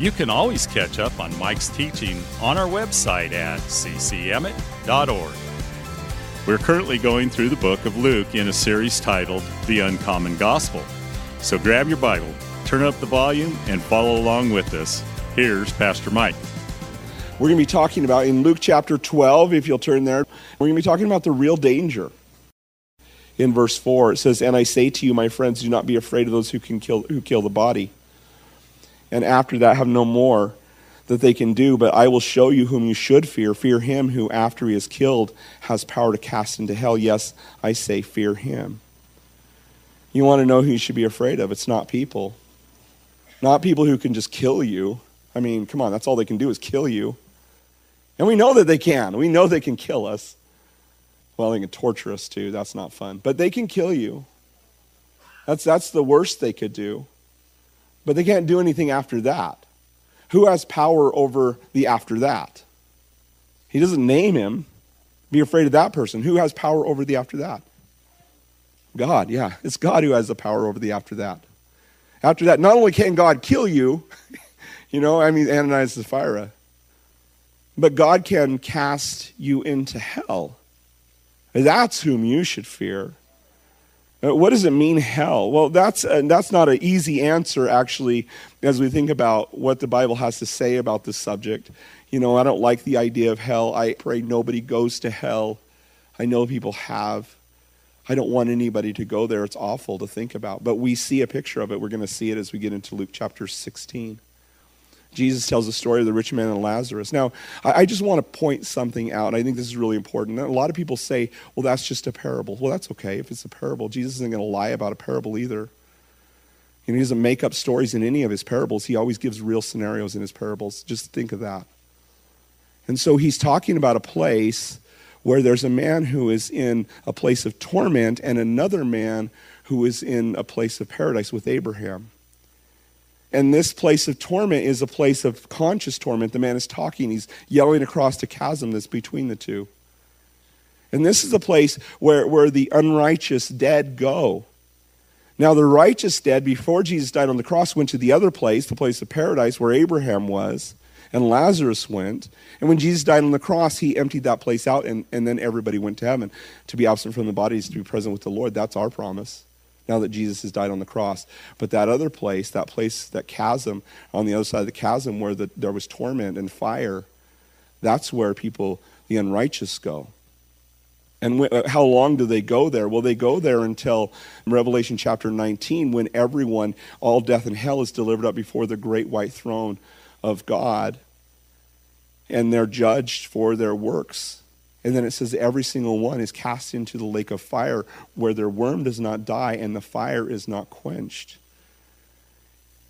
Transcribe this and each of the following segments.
you can always catch up on Mike's teaching on our website at ccemmett.org. We're currently going through the book of Luke in a series titled The Uncommon Gospel. So grab your Bible, turn up the volume, and follow along with us. Here's Pastor Mike. We're going to be talking about in Luke chapter 12, if you'll turn there, we're going to be talking about the real danger. In verse 4, it says, And I say to you, my friends, do not be afraid of those who can kill, who kill the body and after that have no more that they can do, but I will show you whom you should fear. Fear him who, after he is killed, has power to cast into hell. Yes, I say, fear him. You want to know who you should be afraid of? It's not people. Not people who can just kill you. I mean, come on, that's all they can do is kill you. And we know that they can. We know they can kill us. Well, they can torture us too. That's not fun. But they can kill you. That's, that's the worst they could do. But they can't do anything after that. Who has power over the after that? He doesn't name him. Be afraid of that person. Who has power over the after that? God, yeah. It's God who has the power over the after that. After that, not only can God kill you, you know, I mean, Ananias and Sapphira, but God can cast you into hell. That's whom you should fear. Uh, what does it mean, hell? Well, that's, uh, that's not an easy answer, actually, as we think about what the Bible has to say about this subject. You know, I don't like the idea of hell. I pray nobody goes to hell. I know people have. I don't want anybody to go there. It's awful to think about. But we see a picture of it. We're going to see it as we get into Luke chapter 16. Jesus tells the story of the rich man and Lazarus. Now, I just want to point something out. I think this is really important. A lot of people say, well, that's just a parable. Well, that's okay if it's a parable. Jesus isn't going to lie about a parable either. he doesn't make up stories in any of his parables. He always gives real scenarios in his parables. Just think of that. And so he's talking about a place where there's a man who is in a place of torment and another man who is in a place of paradise with Abraham. And this place of torment is a place of conscious torment. The man is talking, he's yelling across the chasm that's between the two. And this is a place where, where the unrighteous dead go. Now, the righteous dead, before Jesus died on the cross, went to the other place, the place of paradise where Abraham was, and Lazarus went. And when Jesus died on the cross, he emptied that place out, and, and then everybody went to heaven. To be absent from the bodies, to be present with the Lord. That's our promise now that Jesus has died on the cross. But that other place, that place, that chasm on the other side of the chasm where the, there was torment and fire, that's where people, the unrighteous, go. And wh- uh, how long do they go there? Well, they go there until Revelation chapter 19, when everyone, all death and hell, is delivered up before the great white throne of God. And they're judged for their works and then it says every single one is cast into the lake of fire where their worm does not die and the fire is not quenched.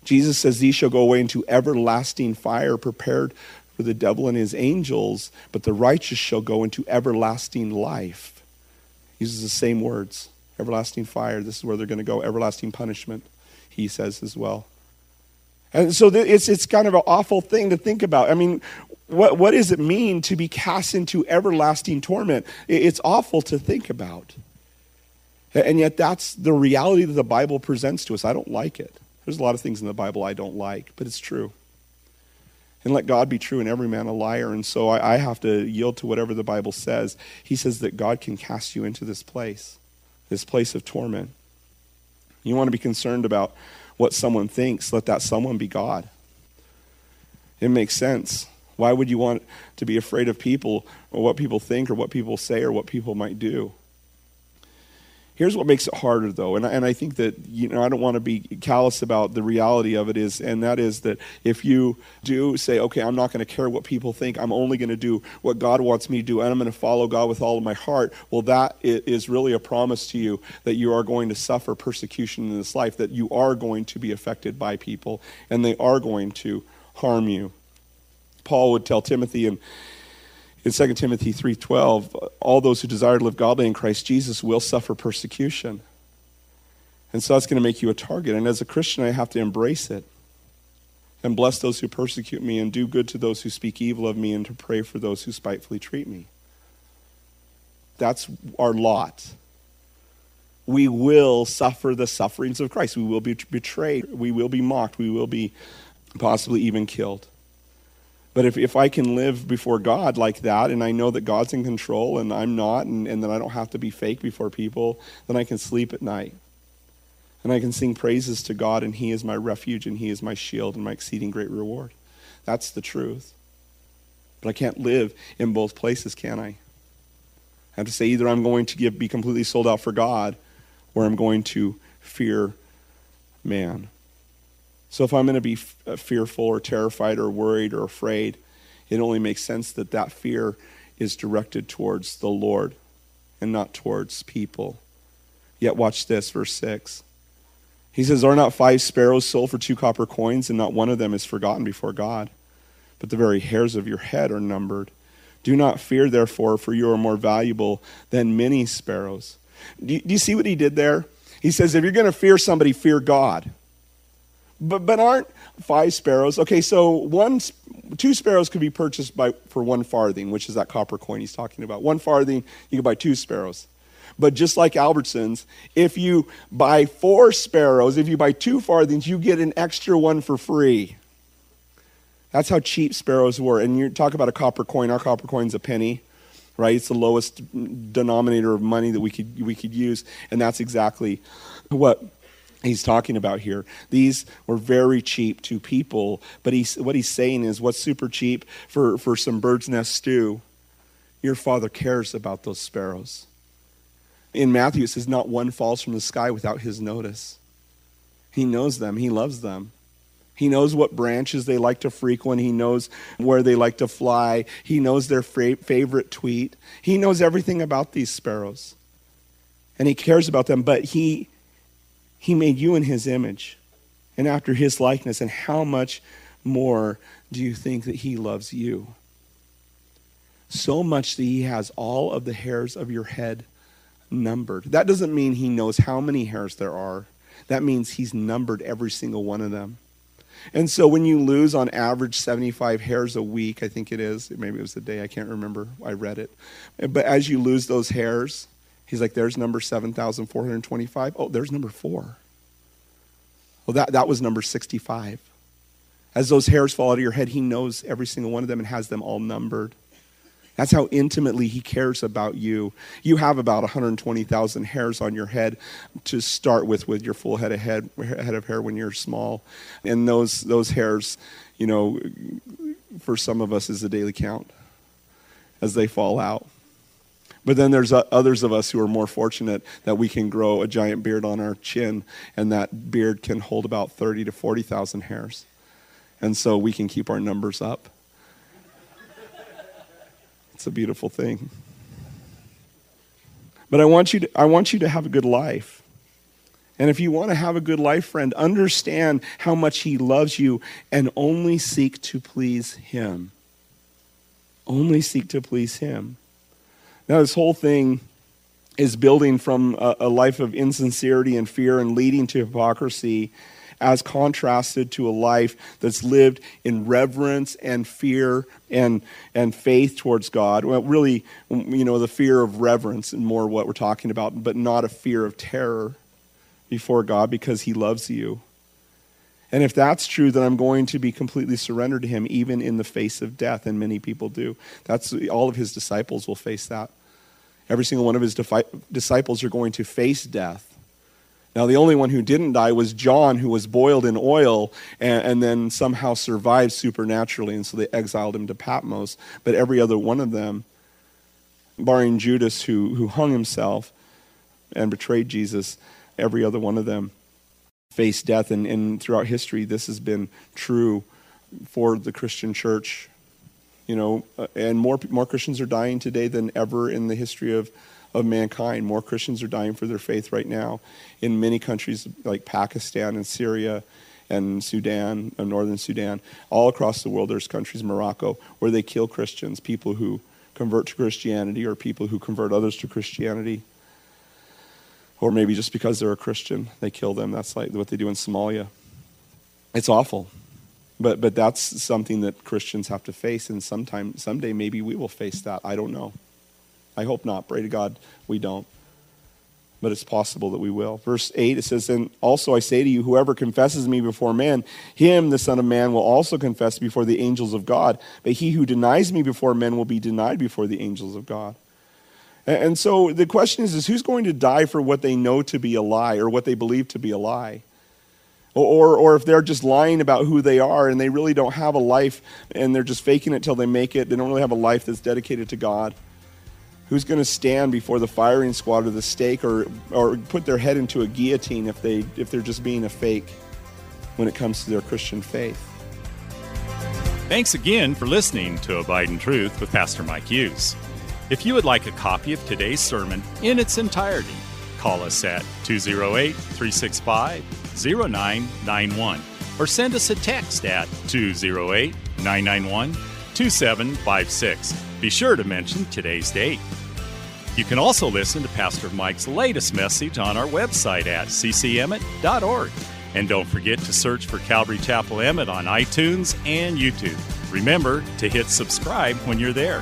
Jesus says, These shall go away into everlasting fire prepared for the devil and his angels, but the righteous shall go into everlasting life. He uses the same words everlasting fire. This is where they're going to go. Everlasting punishment, he says as well. And so it's, it's kind of an awful thing to think about. I mean, what, what does it mean to be cast into everlasting torment? It's awful to think about. And yet, that's the reality that the Bible presents to us. I don't like it. There's a lot of things in the Bible I don't like, but it's true. And let God be true and every man a liar. And so I, I have to yield to whatever the Bible says. He says that God can cast you into this place, this place of torment. You want to be concerned about what someone thinks, let that someone be God. It makes sense. Why would you want to be afraid of people or what people think or what people say or what people might do? Here's what makes it harder, though, and I, and I think that you know I don't want to be callous about the reality of it is, and that is that if you do say, okay, I'm not going to care what people think, I'm only going to do what God wants me to do, and I'm going to follow God with all of my heart. Well, that is really a promise to you that you are going to suffer persecution in this life, that you are going to be affected by people, and they are going to harm you. Paul would tell Timothy in In 2 Timothy 3:12, all those who desire to live godly in Christ Jesus will suffer persecution. And so that's going to make you a target. And as a Christian, I have to embrace it. And bless those who persecute me, and do good to those who speak evil of me, and to pray for those who spitefully treat me. That's our lot. We will suffer the sufferings of Christ. We will be betrayed. We will be mocked. We will be possibly even killed. But if, if I can live before God like that, and I know that God's in control and I'm not, and, and that I don't have to be fake before people, then I can sleep at night. And I can sing praises to God, and He is my refuge, and He is my shield, and my exceeding great reward. That's the truth. But I can't live in both places, can I? I have to say either I'm going to give, be completely sold out for God, or I'm going to fear man. So if I'm going to be uh, fearful or terrified or worried or afraid, it only makes sense that that fear is directed towards the Lord and not towards people. Yet watch this, verse 6. He says, Are not five sparrows sold for two copper coins, and not one of them is forgotten before God? But the very hairs of your head are numbered. Do not fear, therefore, for you are more valuable than many sparrows. Do you, do you see what he did there? He says, If you're going to fear somebody, fear God. But, but aren't five sparrows? Okay, so one, two sparrows could be purchased by, for one farthing, which is that copper coin he's talking about. One farthing, you can buy two sparrows. But just like Albertsons, if you buy four sparrows, if you buy two farthings, you get an extra one for free. That's how cheap sparrows were. And you talk about a copper coin, our copper coin's a penny, right? It's the lowest denominator of money that we could, we could use. And that's exactly what he's talking about here. These were very cheap to people, but he's, what he's saying is what's super cheap for, for some bird's nest stew? Your father cares about those sparrows. In Matthew, it says, Not one falls from the sky without his notice. He knows them, he loves them. He knows what branches they like to frequent. He knows where they like to fly. He knows their favorite tweet. He knows everything about these sparrows. And he cares about them, but he, he made you in his image and after his likeness. And how much more do you think that he loves you? So much that he has all of the hairs of your head numbered. That doesn't mean he knows how many hairs there are. That means he's numbered every single one of them. And so when you lose on average 75 hairs a week, I think it is, maybe it was the day, I can't remember, I read it. But as you lose those hairs, he's like, there's number 7,425. Oh, there's number four. Well, that, that was number 65. As those hairs fall out of your head, he knows every single one of them and has them all numbered. That's how intimately he cares about you. You have about 120,000 hairs on your head to start with, with your full head of head, head of hair when you're small, and those those hairs, you know, for some of us is a daily count as they fall out. But then there's uh, others of us who are more fortunate that we can grow a giant beard on our chin, and that beard can hold about 30 to 40,000 hairs. And so we can keep our numbers up. It's a beautiful thing. But I want you to, I want you to have a good life. And if you want to have a good life, friend, understand how much He loves you and only seek to please Him. Only seek to please Him. Now, this whole thing is building from a, a life of insincerity and fear and leading to hypocrisy as contrasted to a life that's lived in reverence and fear and, and faith towards God. Well, really, you know, the fear of reverence and more what we're talking about, but not a fear of terror before God because He loves you. And if that's true, then I'm going to be completely surrendered to Him, even in the face of death. And many people do. That's all of His disciples will face that. Every single one of His disciples are going to face death. Now, the only one who didn't die was John, who was boiled in oil and, and, then somehow survived supernaturally, and so they exiled him to Patmos. But every other one of them, barring Judas, who, who hung himself and betrayed Jesus, every other one of them faced death. And, and throughout history, this has been true for the Christian church. You know, uh, and more, more Christians are dying today than ever in the history of of mankind. More Christians are dying for their faith right now in many countries like Pakistan and Syria and Sudan, and northern Sudan. All across the world, there's countries, Morocco, where they kill Christians, people who convert to Christianity or people who convert others to Christianity. Or maybe just because they're a Christian, they kill them. That's like what they do in Somalia. It's awful. But, but that's something that Christians have to face, and sometime, someday maybe we will face that. I don't know. I hope not. Pray to God we don't. But it's possible that we will. Verse 8, it says, And also I say to you, whoever confesses me before men, him, the Son of Man, will also confess before the angels of God. But he who denies me before men will be denied before the angels of God. And so the question is, is who's going to die for what they know to be a lie or what they believe to be a lie? Or, or if they're just lying about who they are and they really don't have a life and they're just faking it till they make it, they don't really have a life that's dedicated to God. Who's going to stand before the firing squad or the stake or, or put their head into a guillotine if, they, if they're just being a fake when it comes to their Christian faith? Thanks again for listening to Abide in Truth with Pastor Mike Hughes. If you would like a copy of today's sermon in its entirety, call us at 208 365 0991 or send us a text at 208 991 2756. Be sure to mention today's date. You can also listen to Pastor Mike's latest message on our website at ccemmett.org. And don't forget to search for Calvary Chapel Emmett on iTunes and YouTube. Remember to hit subscribe when you're there.